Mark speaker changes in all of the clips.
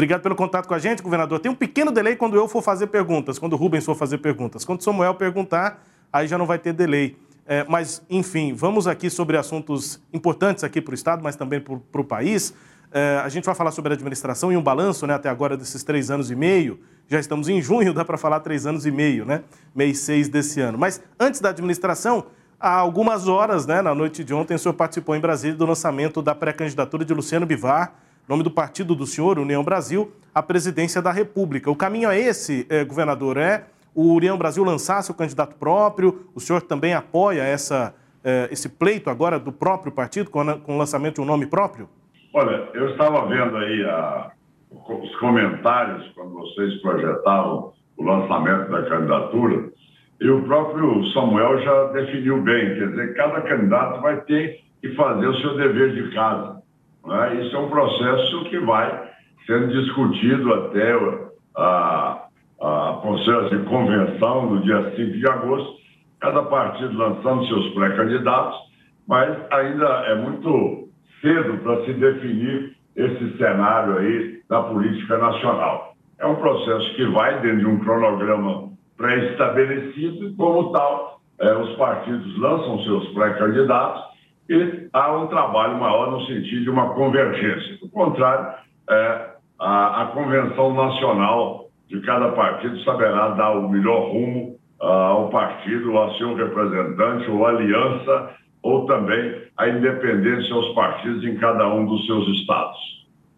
Speaker 1: Obrigado pelo contato com a gente, governador. Tem um pequeno delay quando eu for fazer perguntas, quando o Rubens for fazer perguntas. Quando o Samuel perguntar, aí já não vai ter delay. É, mas, enfim, vamos aqui sobre assuntos importantes aqui para o Estado, mas também para o país. É, a gente vai falar sobre a administração e um balanço né, até agora desses três anos e meio. Já estamos em junho, dá para falar três anos e meio, né? Mês seis desse ano. Mas antes da administração, há algumas horas, né, na noite de ontem, o senhor participou em Brasília do lançamento da pré-candidatura de Luciano Bivar, nome do partido do senhor, União Brasil, à presidência da República. O caminho é esse, é, governador, é o União Brasil lançar seu candidato próprio? O senhor também apoia essa, é, esse pleito agora do próprio partido com, com o lançamento de um nome próprio?
Speaker 2: Olha, eu estava vendo aí a, os comentários quando vocês projetavam o lançamento da candidatura, e o próprio Samuel já definiu bem, quer dizer, cada candidato vai ter que fazer o seu dever de casa. Né? Isso é um processo que vai sendo discutido até a, a processo de convenção no dia 5 de agosto, cada partido lançando seus pré-candidatos, mas ainda é muito cedo para se definir esse cenário aí da política nacional. É um processo que vai dentro de um cronograma pré-estabelecido e, como tal, é, os partidos lançam seus pré-candidatos e há um trabalho maior no sentido de uma convergência. Do contrário, é, a, a convenção nacional de cada partido saberá dar o melhor rumo uh, ao partido, a seu representante, ou aliança ou também a independência aos partidos em cada um dos seus estados.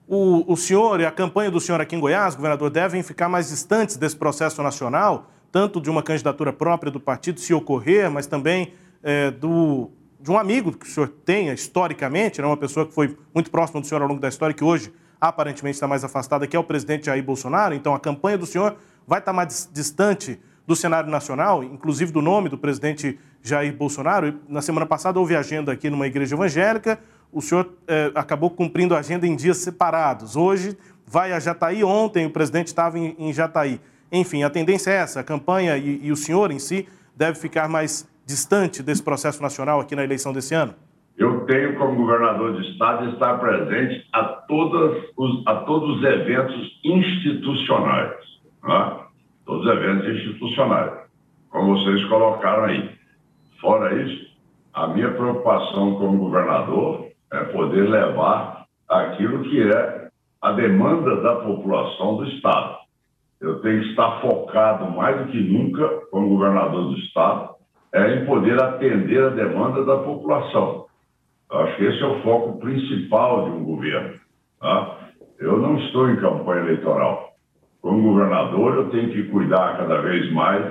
Speaker 1: O, o senhor e a campanha do senhor aqui em Goiás, governador, devem ficar mais distantes desse processo nacional, tanto de uma candidatura própria do partido, se ocorrer, mas também é, do, de um amigo que o senhor tenha historicamente, né, uma pessoa que foi muito próxima do senhor ao longo da história, que hoje aparentemente está mais afastada, que é o presidente Jair Bolsonaro. Então, a campanha do senhor vai estar mais distante do cenário nacional, inclusive do nome do presidente Jair Bolsonaro. Na semana passada houve agenda aqui numa igreja evangélica, o senhor eh, acabou cumprindo a agenda em dias separados. Hoje vai a Jataí, ontem o presidente estava em, em Jataí. Enfim, a tendência é essa, a campanha e, e o senhor em si deve ficar mais distante desse processo nacional aqui na eleição desse ano?
Speaker 2: Eu tenho como governador de estado estar presente a, todas os, a todos os eventos institucionais. Né? Todos os eventos institucionais, como vocês colocaram aí. Fora isso, a minha preocupação como governador é poder levar aquilo que é a demanda da população do Estado. Eu tenho que estar focado mais do que nunca, como governador do Estado, é em poder atender a demanda da população. Acho que esse é o foco principal de um governo. Tá? Eu não estou em campanha eleitoral. Como governador, eu tenho que cuidar cada vez mais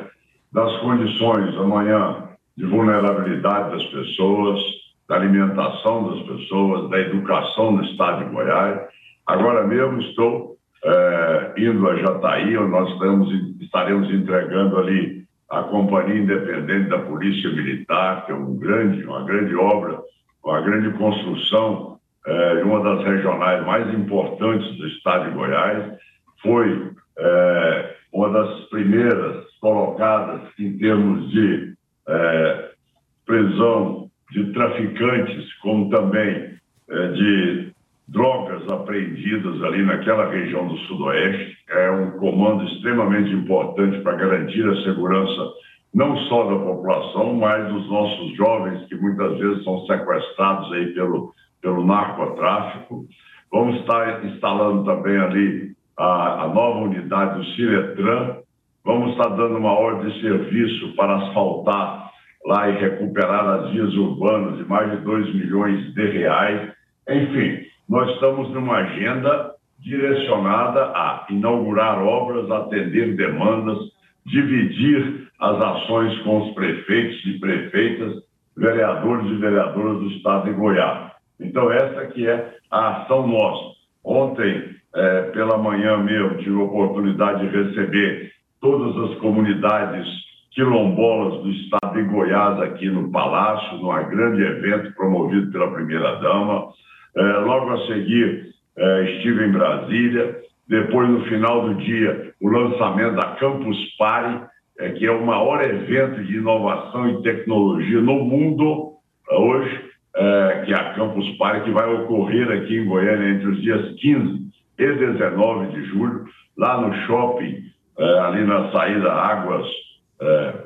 Speaker 2: das condições amanhã de vulnerabilidade das pessoas, da alimentação das pessoas, da educação no estado de Goiás. Agora mesmo estou é, indo a Jataí, onde nós estamos, estaremos entregando ali a Companhia Independente da Polícia Militar, que é um grande, uma grande obra, uma grande construção é, de uma das regionais mais importantes do estado de Goiás. Foi é, uma das primeiras colocadas em termos de é, prisão de traficantes, como também de drogas apreendidas ali naquela região do Sudoeste. É um comando extremamente importante para garantir a segurança não só da população, mas dos nossos jovens que muitas vezes são sequestrados aí pelo, pelo narcotráfico. Vamos estar instalando também ali a, a nova unidade do Ciretran. Vamos estar dando uma ordem de serviço para asfaltar lá e recuperar as vias urbanas de mais de 2 milhões de reais. Enfim, nós estamos numa agenda direcionada a inaugurar obras, atender demandas, dividir as ações com os prefeitos e prefeitas, vereadores e vereadoras do estado de Goiás. Então, essa que é a ação nossa. Ontem, é, pela manhã mesmo, tive a oportunidade de receber todas as comunidades quilombolas do estado de Goiás aqui no Palácio, num grande evento promovido pela primeira-dama. É, logo a seguir, é, estive em Brasília. Depois, no final do dia, o lançamento da Campus Party, é, que é o maior evento de inovação e tecnologia no mundo hoje, que é a Campus Party, que vai ocorrer aqui em Goiânia entre os dias 15 e 19 de julho, lá no shopping, ali na saída Águas,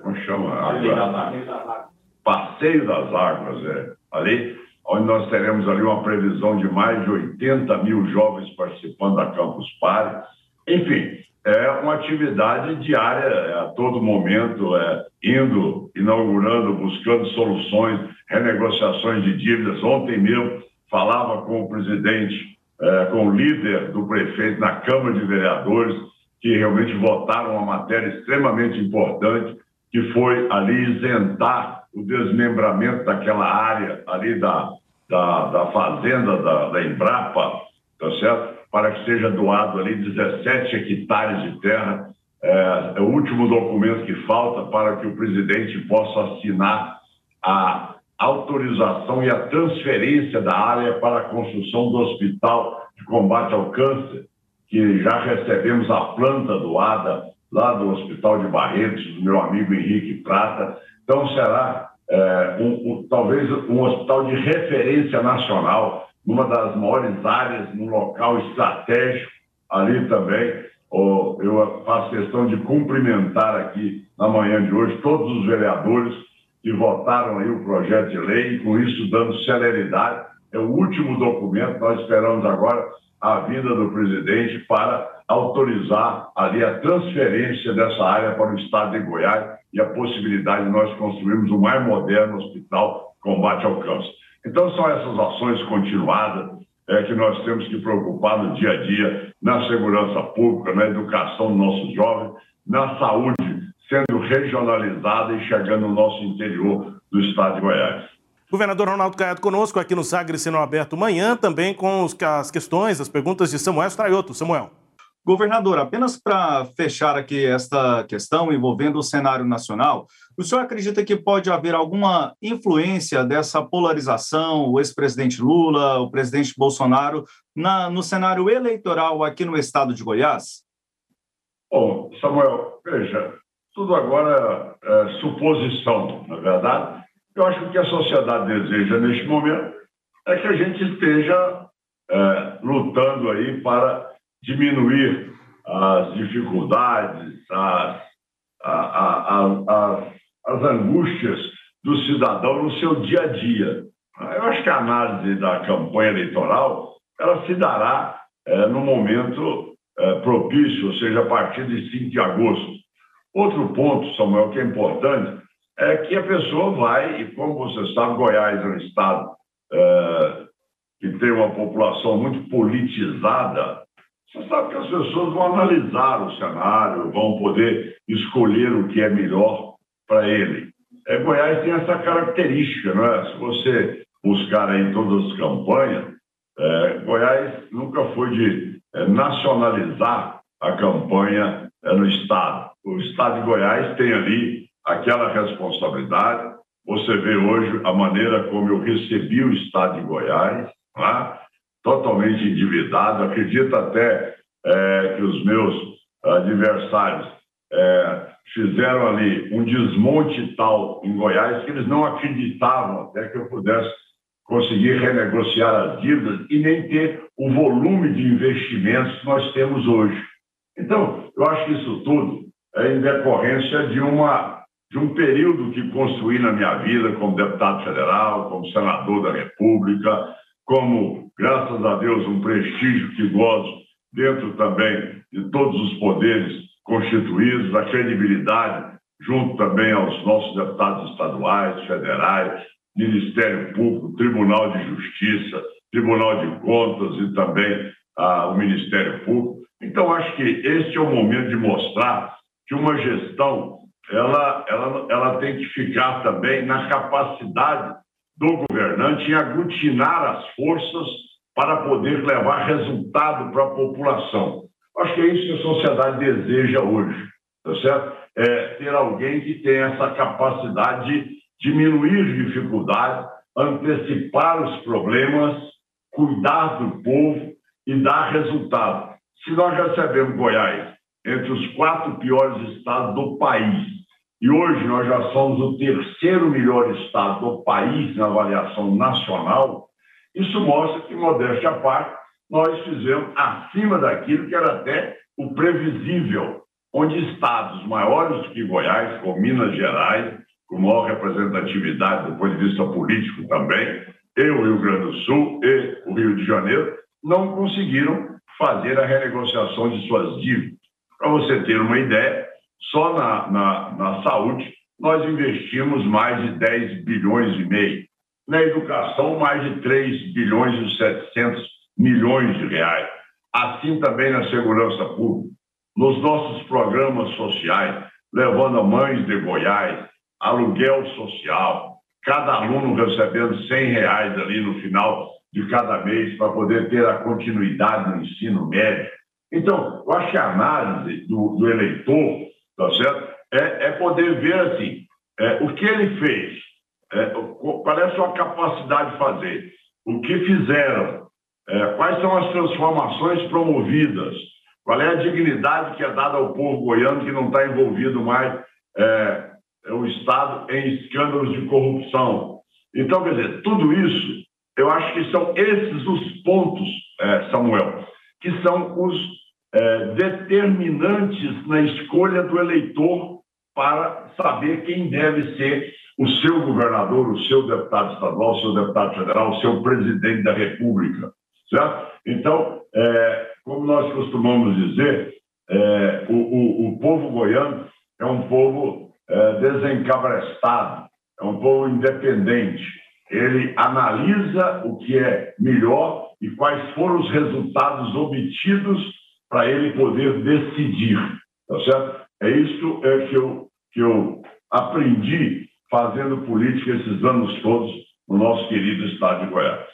Speaker 2: como chama? Água, Passeio das Águas, é, ali, onde nós teremos ali uma previsão de mais de 80 mil jovens participando da Campus Party. Enfim, é uma atividade diária, é, a todo momento, é, indo, inaugurando, buscando soluções, renegociações de dívidas. Ontem mesmo falava com o presidente, é, com o líder do prefeito na Câmara de Vereadores, que realmente votaram uma matéria extremamente importante, que foi ali isentar o desmembramento daquela área ali da, da, da fazenda da, da Embrapa, tá certo? para que seja doado ali 17 hectares de terra. É, é o último documento que falta para que o presidente possa assinar a autorização e a transferência da área para a construção do Hospital de Combate ao Câncer, que já recebemos a planta doada lá do Hospital de Barretos, do meu amigo Henrique Prata. Então, será é, um, um, talvez um hospital de referência nacional numa das maiores áreas, num local estratégico ali também. Eu faço questão de cumprimentar aqui na manhã de hoje todos os vereadores que votaram aí o projeto de lei e com isso dando celeridade. É o último documento, nós esperamos agora a vinda do presidente para autorizar ali a transferência dessa área para o estado de Goiás e a possibilidade de nós construirmos o mais moderno hospital combate ao câncer. Então, são essas ações continuadas é, que nós temos que preocupar no dia a dia, na segurança pública, na educação dos nossos jovens, na saúde, sendo regionalizada e chegando no nosso interior do estado de Goiás.
Speaker 1: Governador Ronaldo Caiado conosco aqui no Sagre Sinal Aberto manhã, também com as questões, as perguntas de Samuel Straioto. Samuel.
Speaker 3: Governador, apenas para fechar aqui esta questão envolvendo o cenário nacional, o senhor acredita que pode haver alguma influência dessa polarização, o ex-presidente Lula, o presidente Bolsonaro, na, no cenário eleitoral aqui no estado de Goiás?
Speaker 2: Bom, Samuel, veja, tudo agora é suposição, na é verdade. Eu acho que o que a sociedade deseja neste momento é que a gente esteja é, lutando aí para diminuir as dificuldades, as, a, a, a, as angústias do cidadão no seu dia a dia. Eu acho que a análise da campanha eleitoral ela se dará é, no momento é, propício, ou seja, a partir de 5 de agosto. Outro ponto, Samuel, que é importante, é que a pessoa vai, e como você sabe, Goiás é um estado é, que tem uma população muito politizada, você sabe que as pessoas vão analisar o cenário, vão poder escolher o que é melhor para ele. É, Goiás tem essa característica, não é? Se você buscar aí todas as campanhas, é, Goiás nunca foi de é, nacionalizar a campanha é, no Estado. O Estado de Goiás tem ali aquela responsabilidade. Você vê hoje a maneira como eu recebi o Estado de Goiás, é? Totalmente endividado. Acredito até é, que os meus adversários é, fizeram ali um desmonte tal em Goiás que eles não acreditavam até que eu pudesse conseguir renegociar as dívidas e nem ter o volume de investimentos que nós temos hoje. Então, eu acho que isso tudo é em decorrência de uma de um período que construí na minha vida como deputado federal, como senador da República, como, graças a Deus, um prestígio que gozo dentro também de todos os poderes constituídos, a credibilidade junto também aos nossos deputados estaduais, federais, Ministério Público, Tribunal de Justiça, Tribunal de Contas e também ah, o Ministério Público. Então, acho que este é o momento de mostrar que uma gestão ela, ela, ela tem que ficar também na capacidade do governante em aglutinar as forças para poder levar resultado para a população. Acho que é isso que a sociedade deseja hoje, tá certo? É ter alguém que tenha essa capacidade de diminuir dificuldades, antecipar os problemas, cuidar do povo e dar resultado. Se nós recebemos Goiás entre os quatro piores estados do país, e hoje nós já somos o terceiro melhor estado do país na avaliação nacional. Isso mostra que, modéstia à parte, nós fizemos acima daquilo que era até o previsível, onde estados maiores que Goiás, como Minas Gerais, com maior representatividade do ponto de vista político também, e o Rio Grande do Sul e o Rio de Janeiro, não conseguiram fazer a renegociação de suas dívidas. Para você ter uma ideia, só na, na, na saúde nós investimos mais de 10 bilhões e meio. Na educação, mais de 3 bilhões e 700 milhões de reais. Assim também na segurança pública. Nos nossos programas sociais, levando a mães de Goiás, aluguel social, cada aluno recebendo 100 reais ali no final de cada mês para poder ter a continuidade no ensino médio. Então, eu acho que a análise do, do eleitor, tá certo? É, é poder ver assim, é, o que ele fez, é, qual é a sua capacidade de fazer, o que fizeram, é, quais são as transformações promovidas, qual é a dignidade que é dada ao povo goiano que não está envolvido mais é, é, o Estado em escândalos de corrupção. Então, quer dizer, tudo isso, eu acho que são esses os pontos, é, Samuel, que são os é, determinantes na escolha do eleitor para saber quem deve ser o seu governador, o seu deputado estadual, o seu deputado federal, o seu presidente da República. Certo? Então, é, como nós costumamos dizer, é, o, o, o, povo goiano é um povo é, desencabrestado, é um povo independente. Ele analisa o que é melhor e quais foram os resultados obtidos para ele poder decidir. Tá certo? É isso é que eu, que eu aprendi fazendo política esses anos todos no nosso querido estado de Goiás.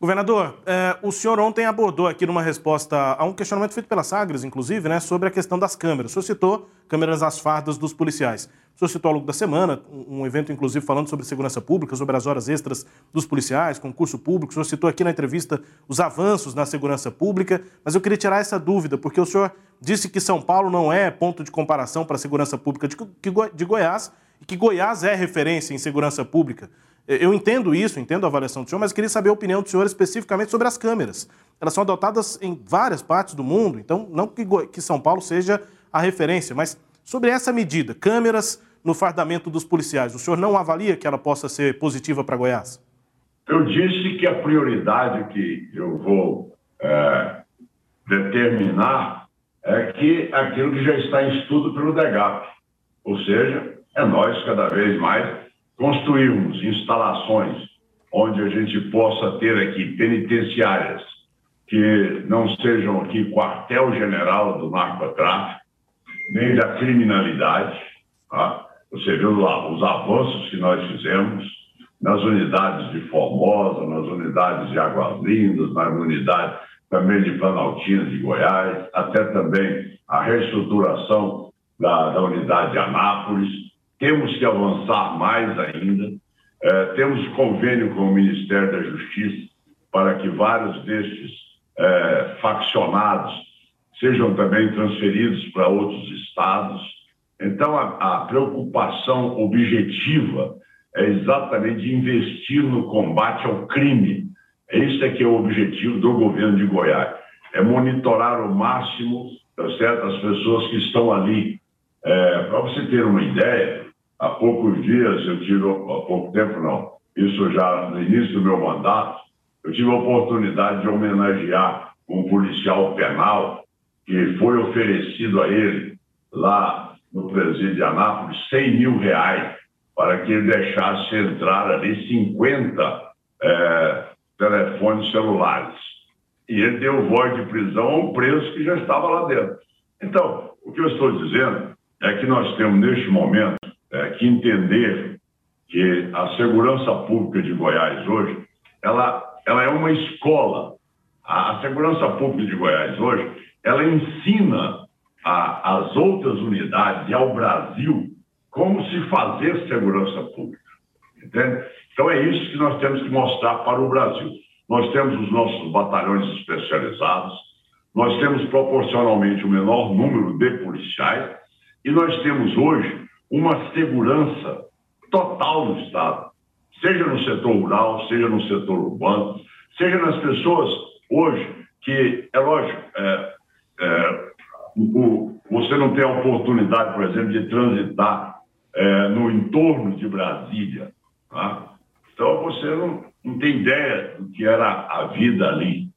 Speaker 1: Governador, eh, o senhor ontem abordou aqui numa resposta a um questionamento feito pela Sagres, inclusive, né, sobre a questão das câmeras. O senhor citou câmeras às fardas dos policiais. O senhor citou ao longo da semana um evento, inclusive, falando sobre segurança pública, sobre as horas extras dos policiais, concurso público. O senhor citou aqui na entrevista os avanços na segurança pública, mas eu queria tirar essa dúvida, porque o senhor disse que São Paulo não é ponto de comparação para a segurança pública de Goiás e que Goiás é referência em segurança pública. Eu entendo isso, entendo a avaliação do senhor, mas queria saber a opinião do senhor especificamente sobre as câmeras. Elas são adotadas em várias partes do mundo, então não que, que São Paulo seja a referência, mas sobre essa medida, câmeras no fardamento dos policiais, o senhor não avalia que ela possa ser positiva para Goiás?
Speaker 2: Eu disse que a prioridade que eu vou é, determinar é que aquilo que já está em estudo pelo DEGAP, ou seja, é nós cada vez mais construirmos instalações onde a gente possa ter aqui penitenciárias que não sejam aqui quartel-general do narcotráfico, nem da criminalidade. Tá? Você viu lá os avanços que nós fizemos nas unidades de Formosa, nas unidades de Águas Lindas, nas unidades também de Planaltina de Goiás, até também a reestruturação da, da unidade de Anápolis temos que avançar mais ainda. É, temos convênio com o Ministério da Justiça para que vários destes é, faccionados sejam também transferidos para outros estados. Então, a, a preocupação objetiva é exatamente investir no combate ao crime. Esse é que é o objetivo do governo de Goiás. É monitorar o máximo tá certo? as pessoas que estão ali. É, para você ter uma ideia, há poucos dias eu tive, há pouco tempo não, isso já no início do meu mandato, eu tive a oportunidade de homenagear um policial penal que foi oferecido a ele lá no presídio de Anápolis 100 mil reais para que ele deixasse entrar ali 50 é, telefones celulares. E ele deu voz de prisão a um preso que já estava lá dentro. Então, o que eu estou dizendo é que nós temos, neste momento, é, que entender que a segurança pública de Goiás hoje, ela, ela é uma escola. A, a segurança pública de Goiás hoje, ela ensina as outras unidades e ao Brasil como se fazer segurança pública. Entende? Então é isso que nós temos que mostrar para o Brasil. Nós temos os nossos batalhões especializados, nós temos proporcionalmente o menor número de policiais e nós temos hoje uma segurança total no Estado, seja no setor rural, seja no setor urbano, seja nas pessoas hoje que, é lógico, é, é, o, você não tem a oportunidade, por exemplo, de transitar é, no entorno de Brasília. Tá? Então, você não, não tem ideia do que era a vida ali.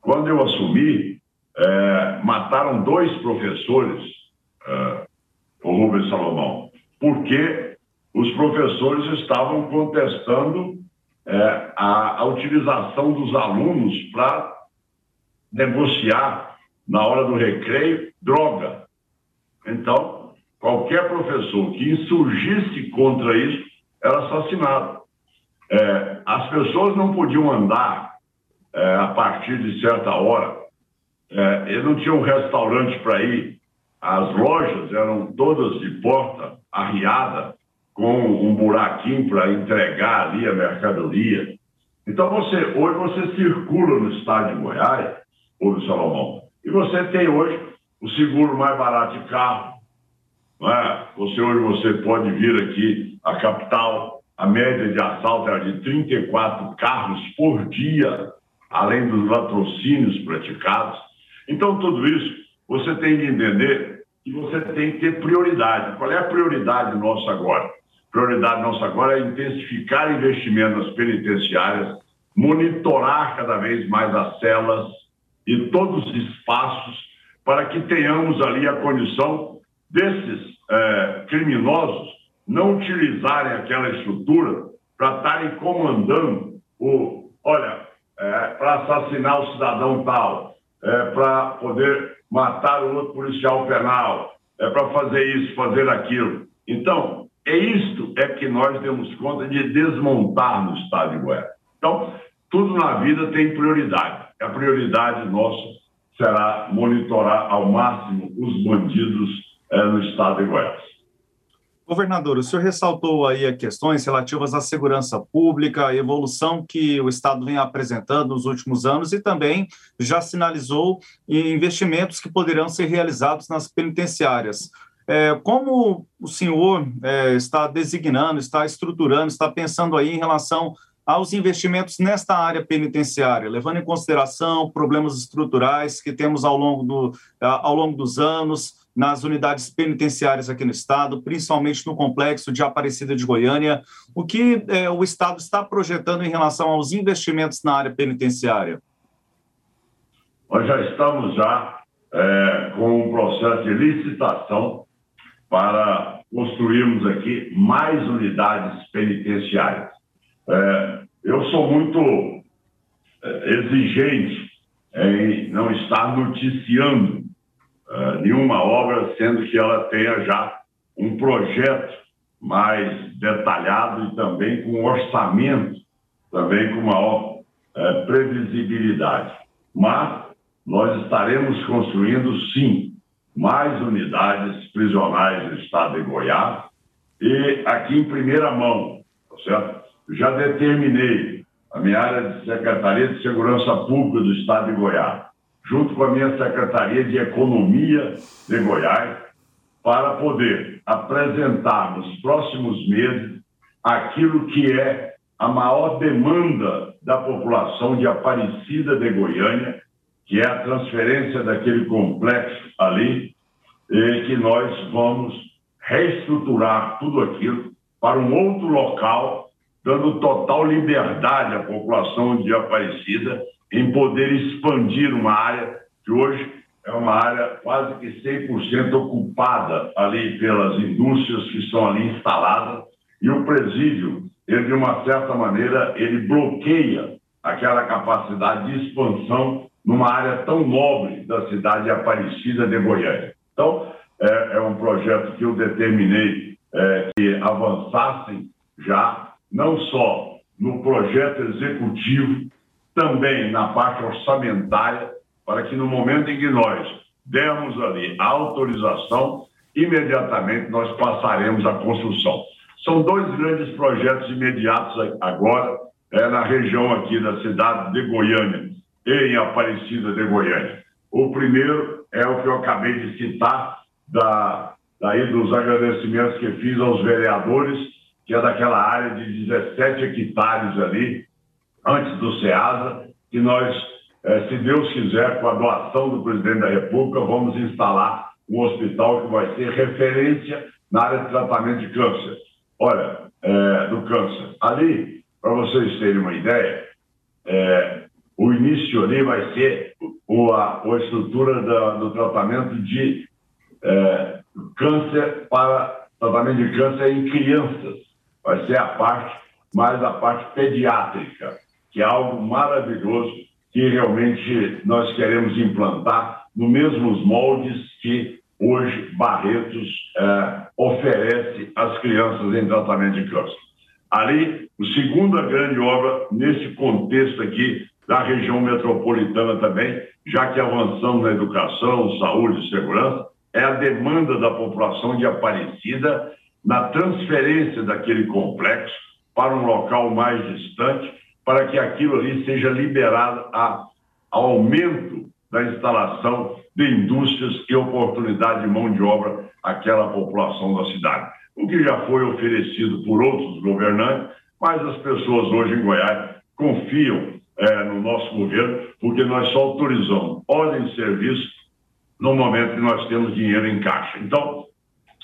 Speaker 2: Quando eu assumi, é, mataram dois professores, é, o Rubens Salomão, porque os professores estavam contestando é, a, a utilização dos alunos para negociar na hora do recreio droga. Então, qualquer professor que insurgisse contra isso era assassinado. É, as pessoas não podiam andar é, a partir de certa hora. É, não tinham um restaurante para ir. As lojas eram todas de porta arriada, com um buraquinho para entregar ali a mercadoria. Então, você, hoje você circula no estado de Goiás, ouve Salomão, e você tem hoje o seguro mais barato de carro. É? Você hoje você pode vir aqui à capital, a média de assalto era de 34 carros por dia, além dos latrocínios praticados. Então, tudo isso você tem que entender que você tem que ter prioridade. Qual é a prioridade nossa agora? Prioridade nossa agora é intensificar investimentos nas penitenciárias, monitorar cada vez mais as celas e todos os espaços para que tenhamos ali a condição desses é, criminosos não utilizarem aquela estrutura para estarem comandando o, olha, é, para assassinar o cidadão tal, é, para poder matar o outro policial penal, é para fazer isso, fazer aquilo. Então, é isto é que nós demos conta de desmontar no Estado de Goiás. Então, tudo na vida tem prioridade. A prioridade nossa será monitorar ao máximo os bandidos é, no Estado de Goiás.
Speaker 3: Governador, o senhor ressaltou aí questões relativas à segurança pública, a evolução que o Estado vem apresentando nos últimos anos e também já sinalizou investimentos que poderão ser realizados nas penitenciárias. É, como o senhor é, está designando, está estruturando, está pensando aí em relação aos investimentos nesta área penitenciária, levando em consideração problemas estruturais que temos ao longo, do, ao longo dos anos, nas unidades penitenciárias aqui no Estado, principalmente no complexo de Aparecida de Goiânia. O que é, o Estado está projetando em relação aos investimentos na área penitenciária?
Speaker 2: Nós já estamos já é, com um processo de licitação para construirmos aqui mais unidades penitenciárias. É, eu sou muito é, exigente em não estar noticiando uh, nenhuma obra, sendo que ela tenha já um projeto mais detalhado e também com orçamento, também com maior uh, previsibilidade. Mas nós estaremos construindo, sim, mais unidades prisionais do estado de Goiás e aqui em primeira mão, tá certo? Já determinei a minha área de Secretaria de Segurança Pública do estado de Goiás junto com a minha Secretaria de Economia de Goiás, para poder apresentar nos próximos meses aquilo que é a maior demanda da população de Aparecida de Goiânia, que é a transferência daquele complexo ali, e que nós vamos reestruturar tudo aquilo para um outro local, dando total liberdade à população de Aparecida em poder expandir uma área que hoje é uma área quase que 100% ocupada ali pelas indústrias que estão ali instaladas e o presídio, ele de uma certa maneira, ele bloqueia aquela capacidade de expansão numa área tão nobre da cidade de Aparecida de Goiânia. Então, é, é um projeto que eu determinei é, que avançassem já, não só no projeto executivo, também na parte orçamentária, para que no momento em que nós dermos ali a autorização, imediatamente nós passaremos a construção. São dois grandes projetos imediatos agora, é, na região aqui da cidade de Goiânia e em Aparecida de Goiânia. O primeiro é o que eu acabei de citar, da, daí dos agradecimentos que fiz aos vereadores, que é daquela área de 17 hectares ali, antes do SEASA, que nós é, se Deus quiser, com a doação do presidente da República, vamos instalar um hospital que vai ser referência na área de tratamento de câncer. Olha, é, do câncer. Ali, para vocês terem uma ideia, é, o início ali vai ser o, a, a estrutura da, do tratamento de é, câncer para tratamento de câncer em crianças. Vai ser a parte, mais a parte pediátrica, que é algo maravilhoso que realmente nós queremos implantar no mesmos moldes que hoje Barretos é, oferece às crianças em tratamento de câncer. Ali, a segunda grande obra nesse contexto aqui da região metropolitana também, já que avançamos na educação, saúde e segurança, é a demanda da população de Aparecida na transferência daquele complexo para um local mais distante, para que aquilo ali seja liberado a, aumento da instalação de indústrias e oportunidade de mão de obra àquela população da cidade. O que já foi oferecido por outros governantes, mas as pessoas hoje em Goiás confiam é, no nosso governo, porque nós só autorizamos ordem de serviço no momento que nós temos dinheiro em caixa. Então,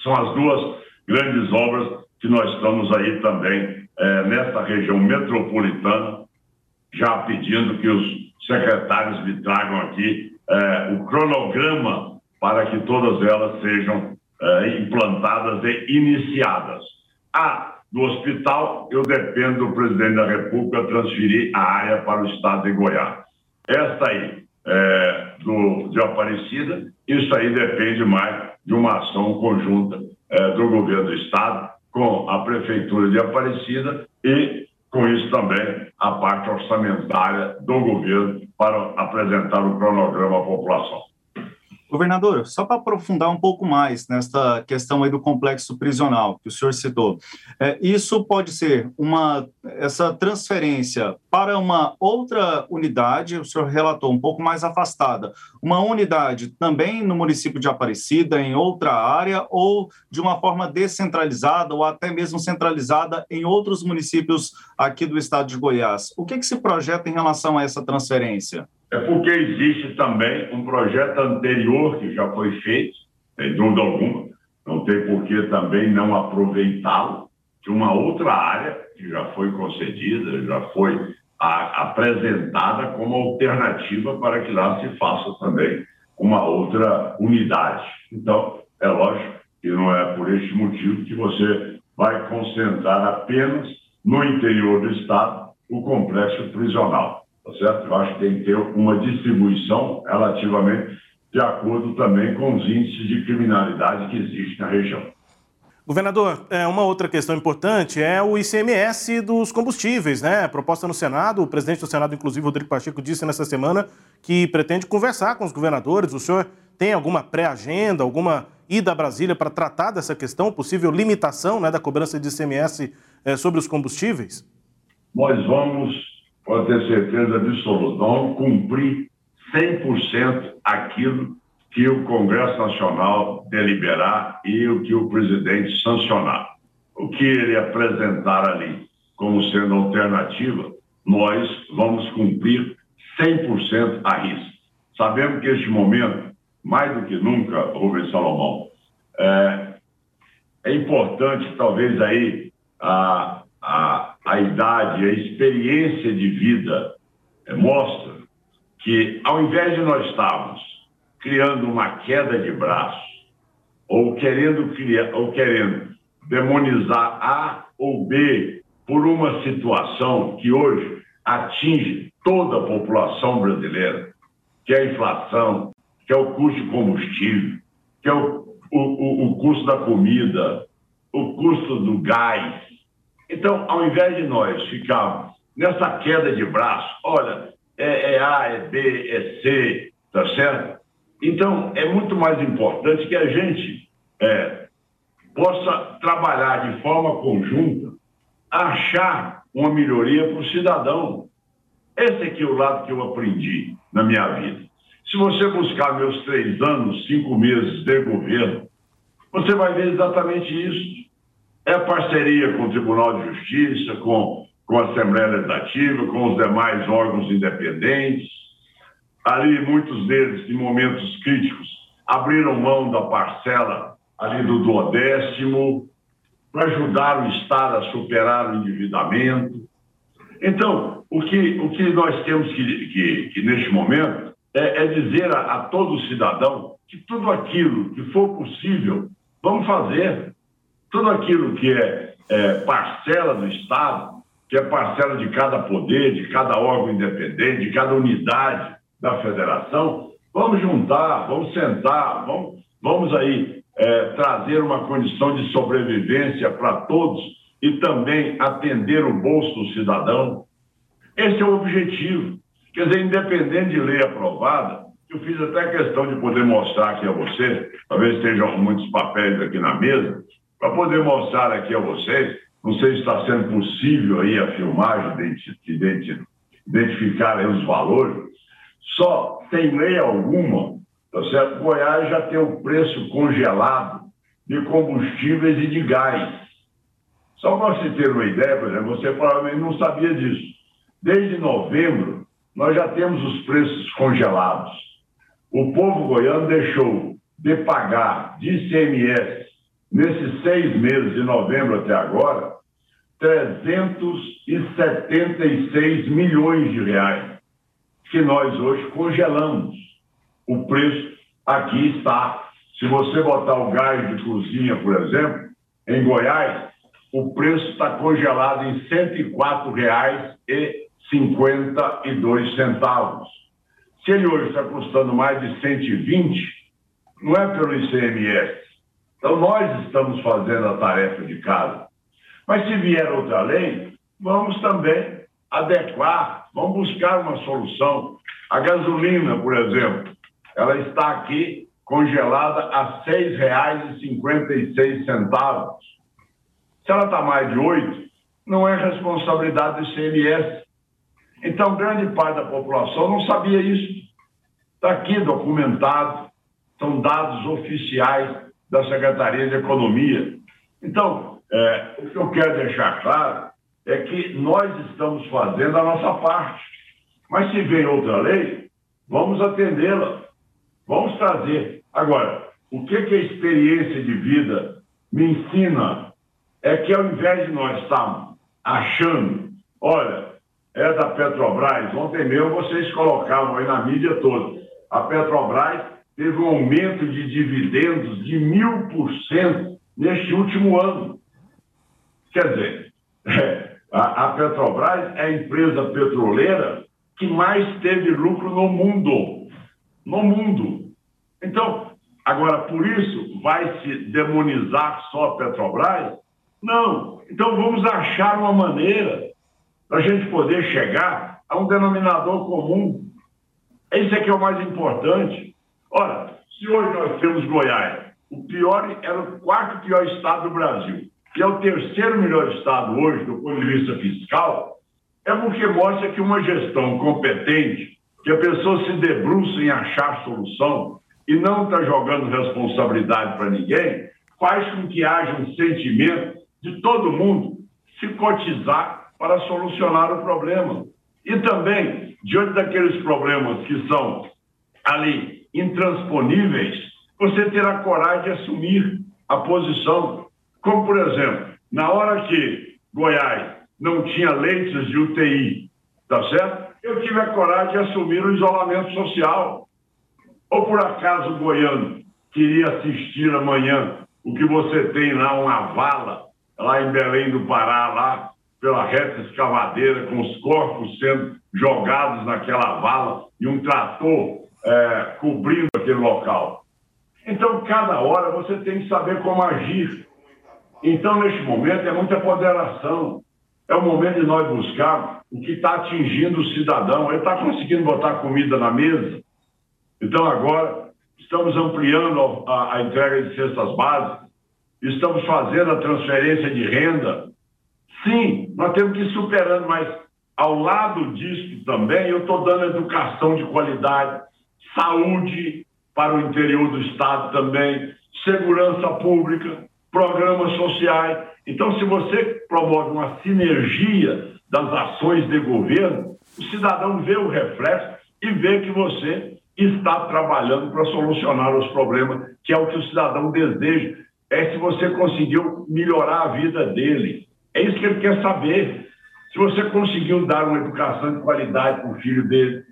Speaker 2: são as duas grandes obras que nós estamos aí também é, nessa região metropolitana, já pedindo que os secretários me tragam aqui é, o cronograma para que todas elas sejam é, implantadas e iniciadas. A do hospital, eu dependo do presidente da República transferir a área para o estado de Goiás. Esta aí, é, do, de Aparecida, isso aí depende mais de uma ação conjunta é, do governo do estado com a prefeitura de Aparecida e com isso também a parte orçamentária do governo para apresentar o cronograma à população.
Speaker 3: Governador, só para aprofundar um pouco mais nesta questão aí do complexo prisional que o senhor citou, é, isso pode ser uma essa transferência para uma outra unidade, o senhor relatou um pouco mais afastada, uma unidade também no município de Aparecida, em outra área, ou de uma forma descentralizada ou até mesmo centralizada em outros municípios aqui do estado de Goiás. O que, que se projeta em relação a essa transferência?
Speaker 2: É porque existe também um projeto anterior que já foi feito, sem dúvida alguma, não tem por que também não aproveitá-lo, de uma outra área que já foi concedida, já foi a, apresentada como alternativa para que lá se faça também uma outra unidade. Então, é lógico que não é por este motivo que você vai concentrar apenas no interior do Estado o complexo prisional tá certo? Eu acho que tem que ter uma distribuição relativamente de acordo também com os índices de criminalidade que existem na região.
Speaker 1: Governador, é, uma outra questão importante é o ICMS dos combustíveis, né? Proposta no Senado, o presidente do Senado, inclusive, Rodrigo Pacheco, disse nessa semana que pretende conversar com os governadores. O senhor tem alguma pré-agenda, alguma ida a Brasília para tratar dessa questão, possível limitação né, da cobrança de ICMS é, sobre os combustíveis?
Speaker 2: Nós vamos pode ter certeza absoluta, vamos cumprir 100% aquilo que o Congresso Nacional deliberar e o que o presidente sancionar. O que ele apresentar ali como sendo alternativa, nós vamos cumprir 100% a risco. Sabemos que este momento, mais do que nunca, Rubens Salomão, é, é importante talvez aí a, a, a idade, a experiência de vida é, mostra que, ao invés de nós estarmos criando uma queda de braço, ou querendo criar, ou querendo demonizar A ou B por uma situação que hoje atinge toda a população brasileira, que é a inflação, que é o custo de combustível, que é o, o, o custo da comida, o custo do gás, então, ao invés de nós ficarmos nessa queda de braço, olha, é, é A, é B, é C, tá certo? Então, é muito mais importante que a gente é, possa trabalhar de forma conjunta, achar uma melhoria para o cidadão. Esse aqui é o lado que eu aprendi na minha vida. Se você buscar meus três anos, cinco meses de governo, você vai ver exatamente isso é parceria com o Tribunal de Justiça, com, com a Assembleia Legislativa, com os demais órgãos independentes, ali muitos deles, em momentos críticos, abriram mão da parcela ali do duodécimo, para ajudar o Estado a superar o endividamento. Então, o que, o que nós temos que, que, que neste momento, é, é dizer a, a, todo cidadão que tudo aquilo que for possível, vamos fazer. Tudo aquilo que é, é parcela do Estado, que é parcela de cada poder, de cada órgão independente, de cada unidade da federação, vamos juntar, vamos sentar, vamos, vamos aí é, trazer uma condição de sobrevivência para todos e também atender o bolso do cidadão. Esse é o objetivo. Quer dizer, independente de lei aprovada, eu fiz até questão de poder mostrar aqui a vocês, talvez estejam muitos papéis aqui na mesa, para poder mostrar aqui a vocês, não sei se está sendo possível aí a filmagem, identificar os valores, só tem lei alguma, tá certo? Goiás já tem o preço congelado de combustíveis e de gás. Só para você ter uma ideia, por exemplo, você provavelmente não sabia disso. Desde novembro, nós já temos os preços congelados. O povo goiano deixou de pagar de ICMS, nesses seis meses, de novembro até agora, 376 milhões de reais que nós hoje congelamos. O preço aqui está. Se você botar o gás de cozinha, por exemplo, em Goiás, o preço está congelado em R$ 104,52. Se ele hoje está custando mais de 120, não é pelo ICMS. Então, nós estamos fazendo a tarefa de casa. Mas se vier outra lei, vamos também adequar Vamos buscar uma solução. A gasolina, por exemplo, ela está aqui congelada a R$ 6,56. Se ela está mais de R$ não é responsabilidade do ICMS. Então, grande parte da população não sabia isso. Está aqui documentado, são dados oficiais da Secretaria de Economia. Então, é, o que eu quero deixar claro é que nós estamos fazendo a nossa parte. Mas se vem outra lei, vamos atendê-la, vamos trazer. Agora, o que, que a experiência de vida me ensina é que ao invés de nós estarmos achando, olha, é da Petrobras, ontem mesmo vocês colocavam aí na mídia toda, a Petrobras teve um aumento de dividendos de mil por cento neste último ano. Quer dizer, a, a Petrobras é a empresa petroleira que mais teve lucro no mundo. No mundo. Então, agora, por isso, vai se demonizar só a Petrobras? Não. Então, vamos achar uma maneira para a gente poder chegar a um denominador comum. Esse é que é o mais importante. Ora, se hoje nós temos Goiás, o pior era o quarto pior estado do Brasil que é o terceiro melhor estado hoje do ponto de vista fiscal, é porque mostra que uma gestão competente, que a pessoa se debruça em achar solução e não está jogando responsabilidade para ninguém, faz com que haja um sentimento de todo mundo se cotizar para solucionar o problema. E também, diante daqueles problemas que são ali intransponíveis, você terá coragem de assumir a posição como, por exemplo, na hora que Goiás não tinha leitos de UTI, tá certo? Eu tive a coragem de assumir o isolamento social. Ou por acaso o goiano queria assistir amanhã o que você tem lá, uma vala, lá em Belém do Pará, lá pela reta escavadeira, com os corpos sendo jogados naquela vala e um trator é, cobrindo aquele local. Então, cada hora você tem que saber como agir. Então, neste momento, é muita ponderação. É o momento de nós buscar o que está atingindo o cidadão. Ele está conseguindo botar comida na mesa. Então, agora, estamos ampliando a, a entrega de cestas básicas, estamos fazendo a transferência de renda. Sim, nós temos que ir superando, mas ao lado disso também, eu estou dando educação de qualidade, saúde para o interior do Estado também, segurança pública, programas sociais. Então, se você promove uma sinergia das ações de governo, o cidadão vê o reflexo e ver que você está trabalhando para solucionar os problemas, que é o que o cidadão deseja. É se você conseguiu melhorar a vida dele. É isso que ele quer saber. Se você conseguiu dar uma educação de qualidade para o filho dele,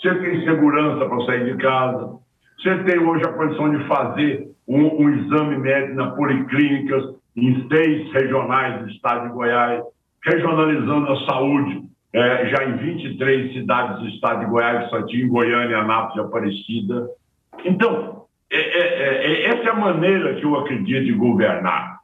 Speaker 2: você tem segurança para sair de casa, você tem hoje a condição de fazer um, um exame médico na policlínicas em seis regionais do estado de Goiás, regionalizando a saúde é, já em 23 cidades do estado de Goiás, Santinho, Goiânia, Anápolis e Aparecida. Então, é, é, é, essa é a maneira que eu acredito de governar.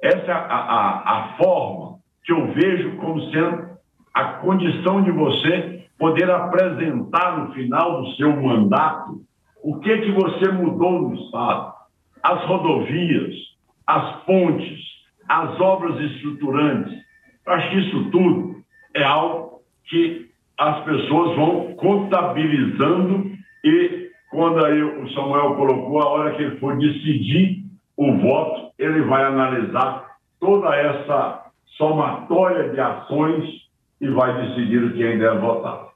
Speaker 2: Essa é a, a, a forma que eu vejo como sendo a condição de você poder apresentar no final do seu mandato o que que você mudou no estado, as rodovias, as pontes, as obras estruturantes. Acho que isso tudo é algo que as pessoas vão contabilizando e quando aí o Samuel colocou, a hora que ele for decidir o voto, ele vai analisar toda essa somatória de ações e vai decidir quem deve votar.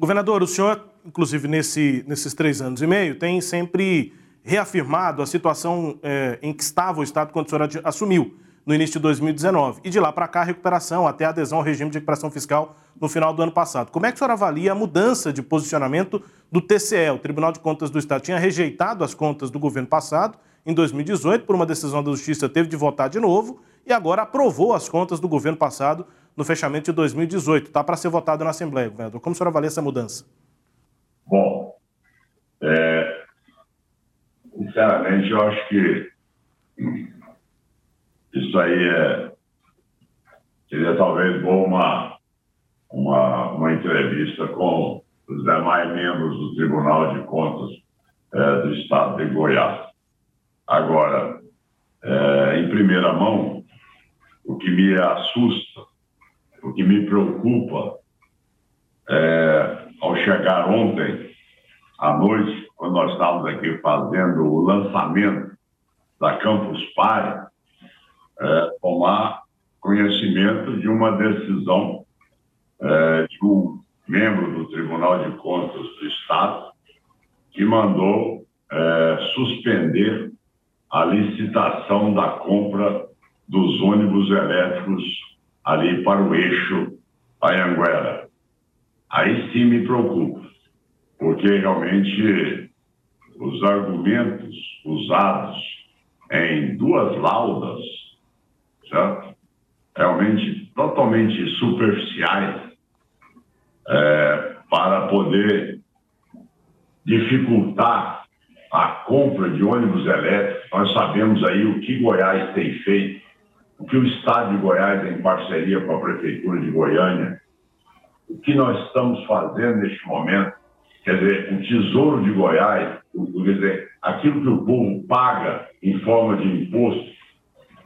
Speaker 1: Governador, o senhor, inclusive nesse, nesses três anos e meio, tem sempre reafirmado a situação é, em que estava o Estado quando o senhor assumiu no início de 2019. E de lá para cá, a recuperação, até a adesão ao regime de recuperação fiscal no final do ano passado. Como é que o senhor avalia a mudança de posicionamento do TCE? O Tribunal de Contas do Estado tinha rejeitado as contas do governo passado, em 2018, por uma decisão da Justiça, teve de votar de novo e agora aprovou as contas do governo passado no fechamento de 2018. Está para ser votado na Assembleia, governador. Como o senhor avalia essa mudança?
Speaker 2: Bom, é, sinceramente, eu acho que isso aí é, seria talvez bom uma, uma, uma entrevista com os demais membros do Tribunal de Contas é, do Estado de Goiás. Agora, é, em primeira mão, o que me assusta, o que me preocupa, é, ao chegar ontem à noite, quando nós estávamos aqui fazendo o lançamento da Campus Party, é, tomar conhecimento de uma decisão é, de um membro do Tribunal de Contas do Estado que mandou é, suspender a licitação da compra dos ônibus elétricos ali para o eixo Anhanguera. Aí sim me preocupa, porque realmente os argumentos usados em duas laudas certo? realmente totalmente superficiais é, para poder dificultar a compra de ônibus elétricos. Nós sabemos aí o que Goiás tem feito, o que o Estado de Goiás, em parceria com a Prefeitura de Goiânia, o que nós estamos fazendo neste momento. Quer dizer, o Tesouro de Goiás, quer dizer, aquilo que o povo paga em forma de imposto,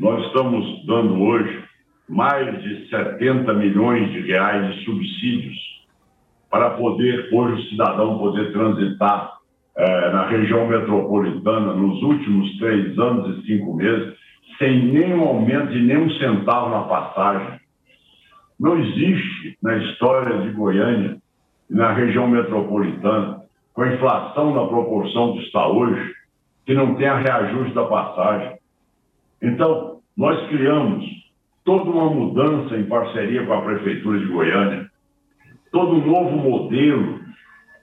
Speaker 2: nós estamos dando hoje mais de 70 milhões de reais de subsídios para poder, hoje, o cidadão poder transitar é, na região metropolitana nos últimos três anos e cinco meses sem nenhum aumento de nenhum centavo na passagem. Não existe na história de Goiânia, na região metropolitana, com a inflação na proporção que está hoje, que não tenha reajuste da passagem. Então, nós criamos toda uma mudança em parceria com a Prefeitura de Goiânia, todo um novo modelo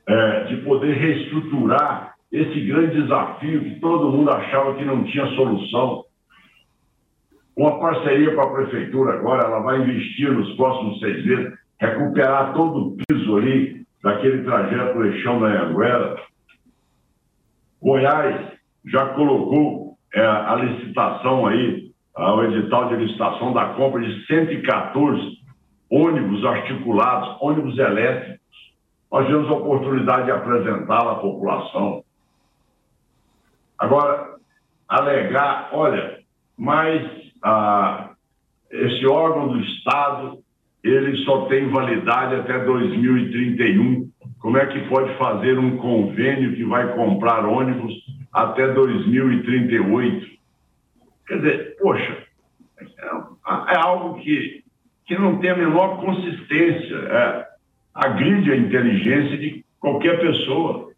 Speaker 2: é, de poder reestruturar esse grande desafio que todo mundo achava que não tinha solução. Uma parceria com a Prefeitura agora, ela vai investir nos próximos seis meses, recuperar todo o piso ali daquele trajeto Leixão da Anguera. Goiás já colocou é, a licitação aí, o edital de licitação da compra de 114 ônibus articulados, ônibus elétricos. Nós tivemos a oportunidade de apresentá-la à população. Agora, alegar, olha, mas ah, esse órgão do Estado, ele só tem validade até 2031. Como é que pode fazer um convênio que vai comprar ônibus até 2038. Quer dizer, poxa, é, é algo que, que não tem a menor consistência. É, agride a inteligência de qualquer pessoa.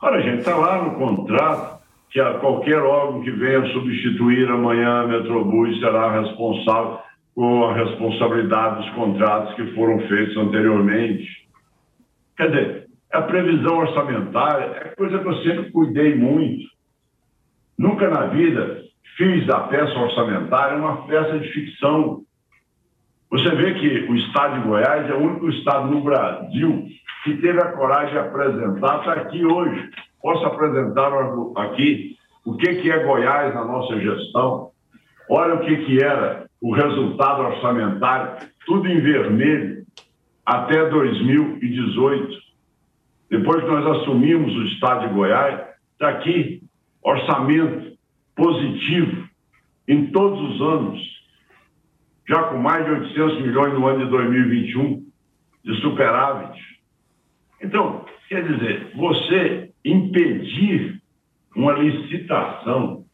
Speaker 2: Olha, gente, está lá no contrato que a qualquer órgão que venha substituir amanhã a Metrobus será responsável com a responsabilidade dos contratos que foram feitos anteriormente. Quer dizer, a previsão orçamentária é coisa que eu sempre cuidei muito. Nunca na vida fiz da peça orçamentária uma peça de ficção. Você vê que o Estado de Goiás é o único Estado no Brasil que teve a coragem de apresentar, está aqui hoje. Posso apresentar aqui o que, que é Goiás na nossa gestão. Olha o que, que era o resultado orçamentário, tudo em vermelho, até 2018. Depois que nós assumimos o Estado de Goiás, está aqui orçamento positivo em todos os anos, já com mais de 800 milhões no ano de 2021 de superávit. Então, quer dizer, você impedir uma licitação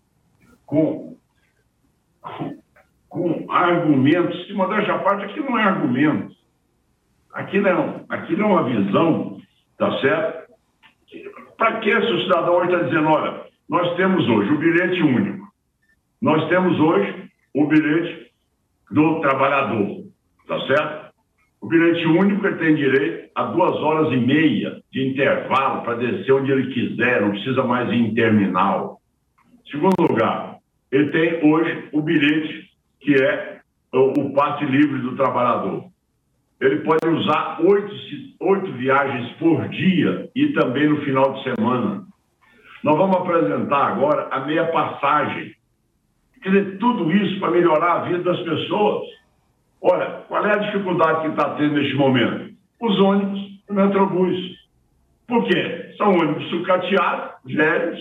Speaker 2: com, com, argumentos, que modéstia à parte, aquilo não é argumento. Aquilo é, um, aquilo é uma visão, tá certo? Para que se o cidadão hoje está dizendo, olha, nós temos hoje o bilhete único, nós temos hoje o bilhete do trabalhador, tá certo? O bilhete único ele tem direito a duas horas e meia de intervalo para descer onde ele quiser, não precisa mais ir em terminal. Segundo lugar, ele tem hoje o bilhete que é o passe livre do trabalhador. Ele pode usar oito, oito viagens por dia e também no final de semana. Nós vamos apresentar agora a meia passagem. Quer dizer, tudo isso para melhorar a vida das pessoas. Olha, qual é a dificuldade que está tendo neste momento? Os ônibus do Metrobus. Por quê? São ônibus sucateados, velhos,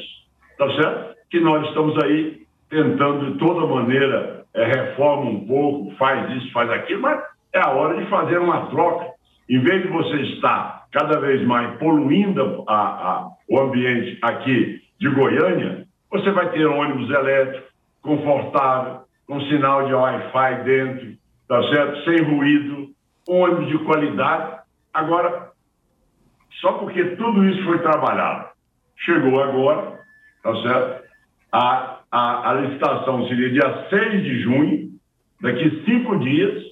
Speaker 2: tá certo? Que nós estamos aí tentando de toda maneira, é, reforma um pouco, faz isso, faz aquilo, mas é a hora de fazer uma troca. Em vez de você estar cada vez mais poluindo a, a, o ambiente aqui de Goiânia, você vai ter ônibus elétrico, confortável, com sinal de Wi-Fi dentro, tá certo? Sem ruído, ônibus de qualidade. Agora, só porque tudo isso foi trabalhado, chegou agora, tá certo? A, a, a licitação seria dia 6 de junho, daqui cinco dias.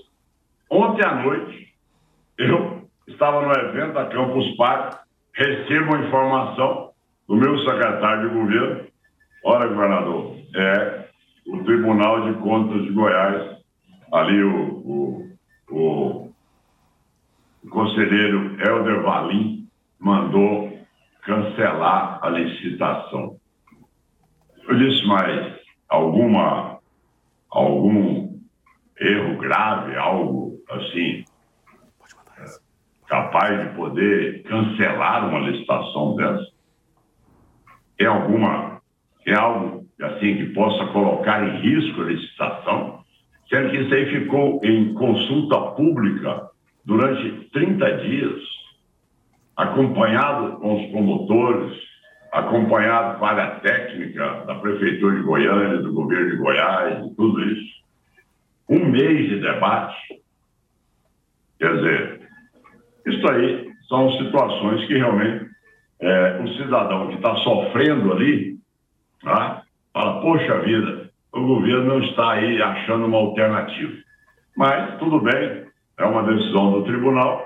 Speaker 2: Ontem à noite, eu estava no evento da Campus Party, recebo a informação do meu secretário de governo. Olha, governador, é o Tribunal de Contas de Goiás, ali o, o, o, o conselheiro Helder Valim mandou cancelar a licitação. Eu disse, mas alguma, algum erro grave, algo assim, capaz de poder cancelar uma licitação dessa? É alguma, é algo assim que possa colocar em risco a licitação? Sendo que isso aí ficou em consulta pública durante 30 dias, acompanhado com os promotores, acompanhado com a área técnica da Prefeitura de Goiânia, do governo de Goiás, e tudo isso. Um mês de debate. Quer dizer, isso aí são situações que realmente é, o cidadão que está sofrendo ali, tá? fala, poxa vida, o governo não está aí achando uma alternativa. Mas tudo bem, é uma decisão do tribunal,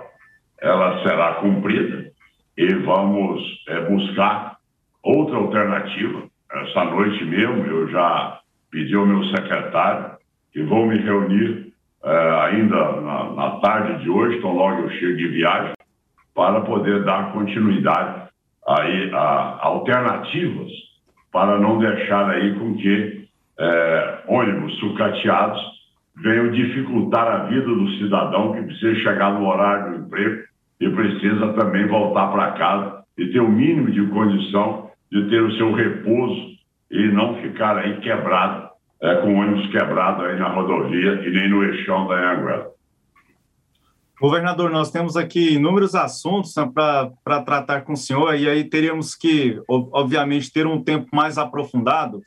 Speaker 2: ela será cumprida e vamos é, buscar outra alternativa. Essa noite mesmo eu já pedi ao meu secretário que vou me reunir eh, ainda na, na, tarde de hoje, então logo eu chego de viagem, para poder dar continuidade aí a, alternativas para não deixar aí com que eh, ônibus sucateados venham dificultar a vida do cidadão que precisa chegar no horário do emprego e precisa também voltar para casa e ter o mínimo de condição de ter o seu repouso e não ficar aí quebrado, é, com ônibus quebrado aí na rodovia e nem no eixão da Anguera.
Speaker 3: Governador, nós temos aqui inúmeros assuntos né, para tratar com o senhor, e aí teríamos que, obviamente, ter um tempo mais aprofundado.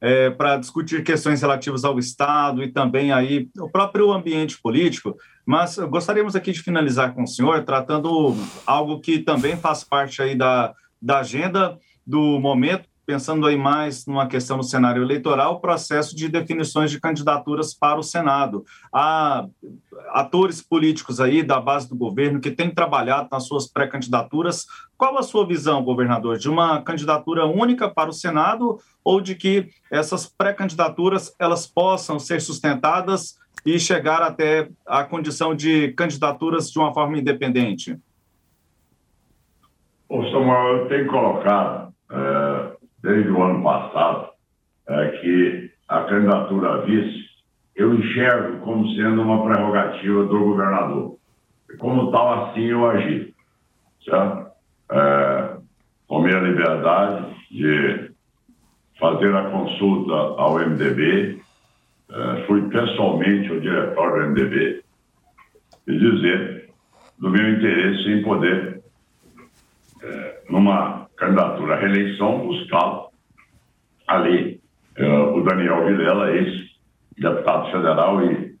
Speaker 3: É, para discutir questões relativas ao Estado e também aí o próprio ambiente político, mas gostaríamos aqui de finalizar com o senhor tratando algo que também faz parte aí da, da agenda do momento, pensando aí mais numa questão no cenário eleitoral, o processo de definições de candidaturas para o Senado. Há atores políticos aí da base do governo que têm trabalhado nas suas pré-candidaturas. Qual a sua visão, governador, de uma candidatura única para o Senado ou de que essas pré-candidaturas elas possam ser sustentadas e chegar até a condição de candidaturas de uma forma independente?
Speaker 2: Ô, Samuel, eu tenho colocado é desde o ano passado, é que a candidatura a vice eu enxergo como sendo uma prerrogativa do governador. Como tal, assim eu agi. Certo? É, tomei a liberdade de fazer a consulta ao MDB, é, fui pessoalmente ao diretório do MDB e dizer do meu interesse em poder, é, numa candidatura à reeleição, buscá-lo ali. Uh, o Daniel Vilela, ex-deputado federal e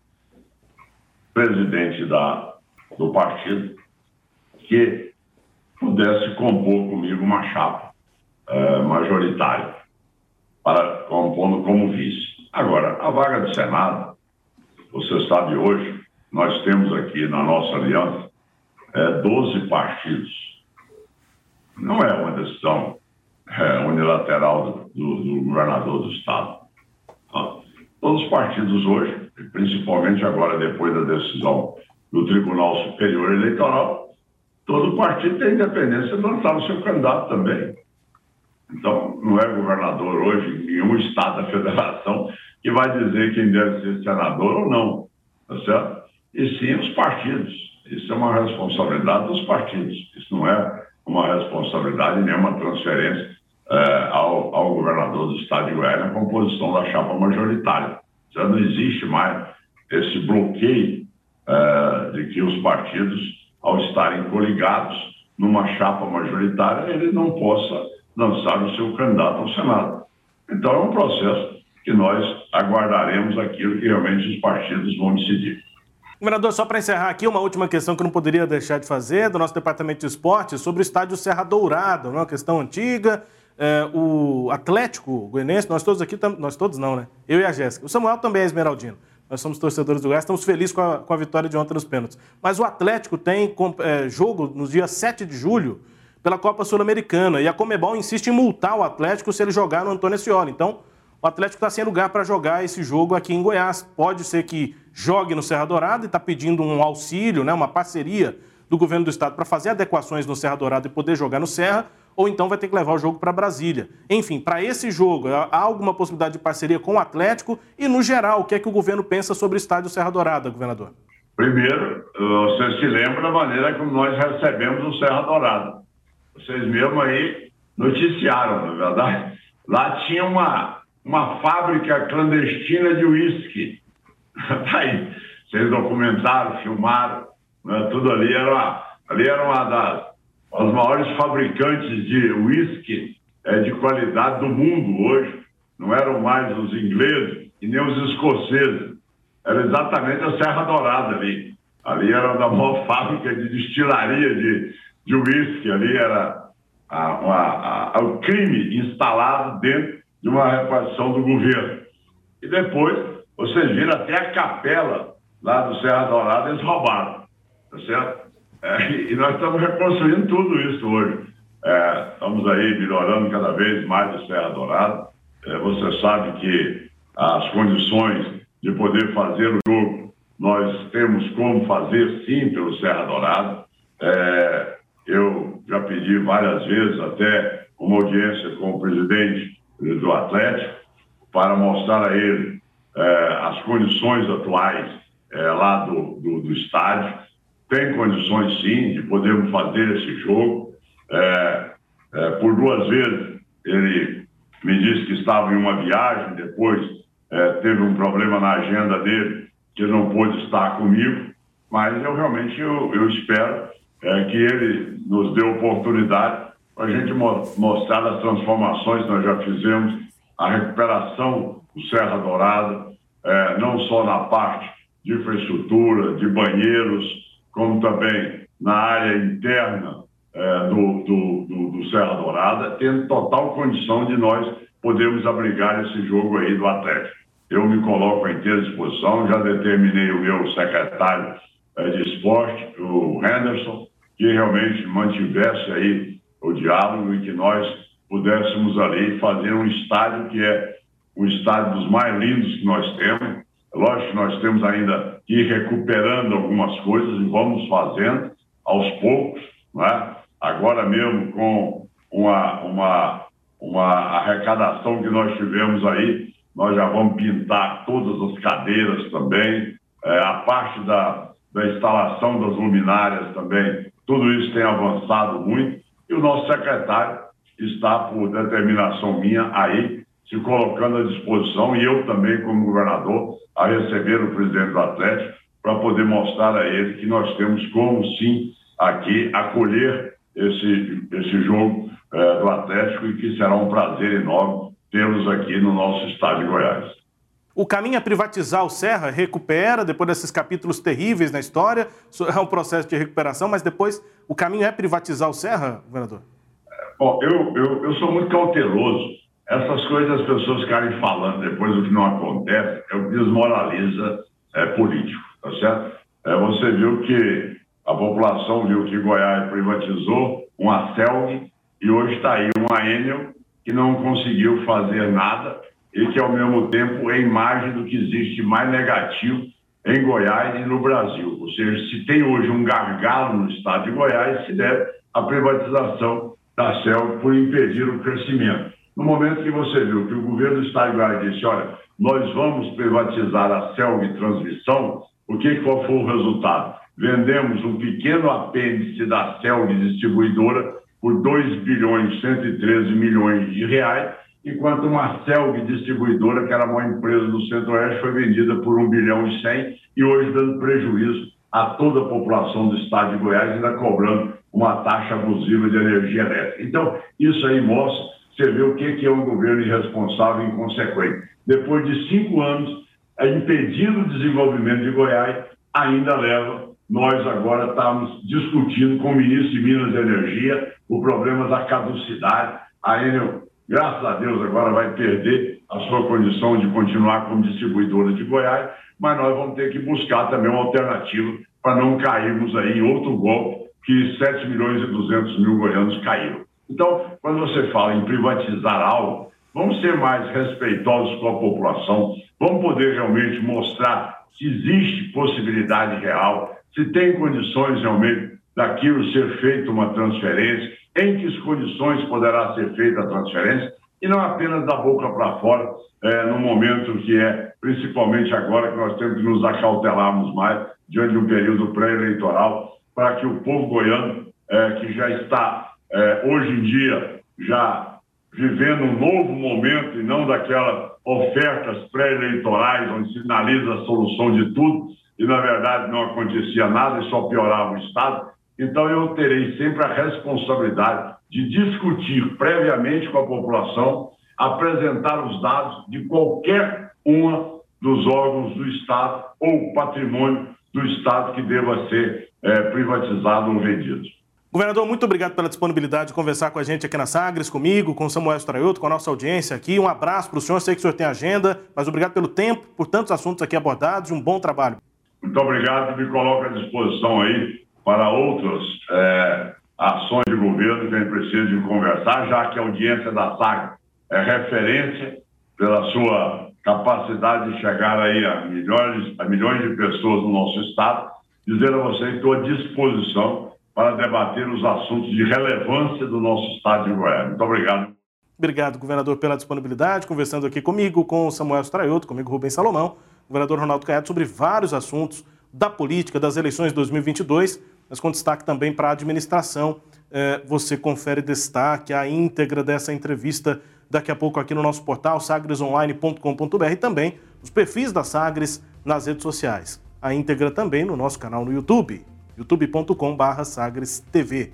Speaker 2: presidente da, do partido, que pudesse compor comigo uma chapa uh, majoritária, para compondo como vice. Agora, a vaga do Senado, você sabe hoje, nós temos aqui na nossa aliança é, 12 partidos não é uma decisão é, unilateral do, do, governador do Estado. Tá? Todos os partidos hoje, principalmente agora depois da decisão do Tribunal Superior Eleitoral, todo partido tem independência de lançar o seu candidato também. Então, não é governador hoje em nenhum estado da federação que vai dizer quem deve ser senador ou não, tá certo? E sim os partidos. Isso é uma responsabilidade dos partidos. Isso não é uma responsabilidade nem uma transferência é, ao, ao, governador do estado de Goiás na composição da chapa majoritária. Já não existe mais esse bloqueio é, de que os partidos, ao estarem coligados numa chapa majoritária, ele não possa lançar o seu candidato ao Senado. Então é um processo que nós aguardaremos aquilo que realmente os partidos vão decidir.
Speaker 1: Governador, só para encerrar aqui, uma última questão que eu não poderia deixar de fazer do nosso Departamento de Esportes sobre o estádio Serra Dourada, uma questão antiga. É, o Atlético Goianense, nós todos aqui, nós todos não, né? Eu e a Jéssica. O Samuel também é esmeraldino. Nós somos torcedores do Goiás, estamos felizes com a, com a vitória de ontem nos pênaltis. Mas o Atlético tem é, jogo no dia 7 de julho pela Copa Sul-Americana e a Comebol insiste em multar o Atlético se ele jogar no Antônio Ascioli. Então, o Atlético está sem lugar para jogar esse jogo aqui em Goiás. Pode ser que jogue no Serra Dourada e está pedindo um auxílio, né, uma parceria do governo do estado para fazer adequações no Serra Dourada e poder jogar no Serra, ou então vai ter que levar o jogo para Brasília. Enfim, para esse jogo, há alguma possibilidade de parceria com o Atlético? E, no geral, o que é que o governo pensa sobre o estádio Serra Dourada, governador?
Speaker 2: Primeiro, você se lembra da maneira como nós recebemos o Serra Dourada. Vocês mesmo aí noticiaram, na é verdade? Lá tinha uma, uma fábrica clandestina de uísque. tá aí. Vocês documentaram, filmaram, né? tudo ali era ali era uma das as maiores fabricantes de uísque é, de qualidade do mundo hoje. Não eram mais os ingleses e nem os escoceses. Era exatamente a Serra Dourada ali. Ali era da maior fábrica de destilaria de, de uísque. Ali era a, a, a, o crime instalado dentro de uma repartição do governo. E depois, vocês viram até a capela lá do Serra Dourada, eles roubaram, tá certo? É, e nós estamos reconstruindo tudo isso hoje. É, estamos aí melhorando cada vez mais o Serra Dourada. É, você sabe que as condições de poder fazer o jogo, nós temos como fazer sim pelo Serra Dourada. É, eu já pedi várias vezes até uma audiência com o presidente do Atlético para mostrar a ele as condições atuais é, lá do, do, do, estádio. Tem condições, sim, de podermos fazer esse jogo. É, por duas vezes ele me disse que estava em uma viagem, depois teve um problema na agenda dele que não pôde estar comigo, mas eu realmente eu, eu espero que ele nos dê oportunidade para a gente mostrar as transformações que nós já fizemos a recuperação do Serra Dourada, é, não só na parte de infraestrutura, de banheiros, como também na área interna é, do, do, do, do, Serra Dourada, tendo total condição de nós podermos abrigar esse jogo aí do Atlético. Eu me coloco à inteira disposição, já determinei o meu secretário é, de esporte, o Henderson, que realmente mantivesse aí o diálogo e que nós pudéssemos ali fazer um estádio que é o estádio dos mais lindos que nós temos. Lógico que nós temos ainda que ir recuperando algumas coisas e vamos fazendo aos poucos, né? agora mesmo com uma, uma, uma arrecadação que nós tivemos aí, nós já vamos pintar todas as cadeiras também, é, a parte da, da instalação das luminárias também, tudo isso tem avançado muito e o nosso secretário está, por determinação minha, aí se colocando à disposição e eu também, como governador, a receber o presidente do Atlético para poder mostrar a ele que nós temos como sim aqui acolher esse, esse jogo é, do Atlético e que será um prazer enorme tê-los aqui no nosso estado de Goiás.
Speaker 1: O caminho é privatizar o Serra, recupera, depois desses capítulos terríveis na história, é um processo de recuperação, mas depois o caminho é privatizar o Serra, governador?
Speaker 2: Bom, eu, eu, eu sou muito cauteloso. Essas coisas as pessoas ficarem falando depois do que não acontece, é o que desmoraliza é, político, tá certo? É, você viu que a população viu que Goiás privatizou uma CELG e hoje está aí uma Enel que não conseguiu fazer nada e que, ao mesmo tempo, é imagem do que existe mais negativo em Goiás e no Brasil. Ou seja, se tem hoje um gargalo no estado de Goiás, se deve à privatização da CELG por impedir o crescimento. No momento que você viu que o governo do estado de Goiás disse, olha, nós vamos privatizar a CELG Transmissão, o que qual foi o resultado? vendemos um pequeno apêndice da CELG distribuidora por 2 bilhões 113 milhões de reais, enquanto uma CELG distribuidora, que era a maior empresa do Centro-Oeste, foi vendida por 1 bilhão e 100 e hoje dando prejuízo a toda a população do estado de Goiás, ainda cobrando uma taxa abusiva de energia elétrica. Então, isso aí mostra, você vê o que é um governo irresponsável e inconsequente. Depois de cinco anos, é impedindo o desenvolvimento de Goiás, ainda leva nós agora estamos discutindo com o ministro de Minas e Energia o problema da caducidade. A Enel, graças a Deus, agora vai perder a sua condição de continuar como distribuidora de Goiás, mas nós vamos ter que buscar também uma alternativa para não cairmos aí em outro golpe que 7 milhões e 200 mil goianos caíram. Então, quando você fala em privatizar algo, vamos ser mais respeitosos com a população, vamos poder realmente mostrar se existe possibilidade real, se tem condições realmente daquilo ser feito uma transferência, em que condições poderá ser feita a transferência, e não apenas da boca para fora, é, no momento que é, principalmente agora que nós temos que nos acautelarmos mais diante de um período pré-eleitoral, para que o povo goiano, é, que já está é, hoje em dia já vivendo um novo momento e não daquelas ofertas pré-eleitorais onde sinaliza a solução de tudo, e na verdade não acontecia nada e só piorava o Estado. Então eu terei sempre a responsabilidade de discutir previamente com a população, apresentar os dados de qualquer uma dos órgãos do Estado ou patrimônio do Estado que deva ser é, privatizado ou vendido.
Speaker 1: Governador, muito obrigado pela disponibilidade de conversar com a gente aqui na Sagres, comigo, com o Samuel Straioto, com a nossa audiência aqui. Um abraço para o senhor, sei que o senhor tem agenda, mas obrigado pelo tempo, por tantos assuntos aqui abordados um bom trabalho.
Speaker 2: Muito obrigado, me coloco à disposição aí para outras é, ações de governo que a gente precisa de conversar, já que a audiência da SAG é referência pela sua capacidade de chegar aí a milhões, a milhões de pessoas no nosso estado, dizer a vocês que estou à disposição para debater os assuntos de relevância do nosso estado de Goiás. Muito obrigado.
Speaker 1: Obrigado, governador, pela disponibilidade, conversando aqui comigo, com o Samuel Straioto, comigo Rubens Salomão governador Ronaldo Caiado sobre vários assuntos da política das eleições de 2022, mas com destaque também para a administração. É, você confere destaque, a íntegra dessa entrevista daqui a pouco aqui no nosso portal sagresonline.com.br e também os perfis da Sagres nas redes sociais. A íntegra também no nosso canal no YouTube, youtube.com.br sagrestv.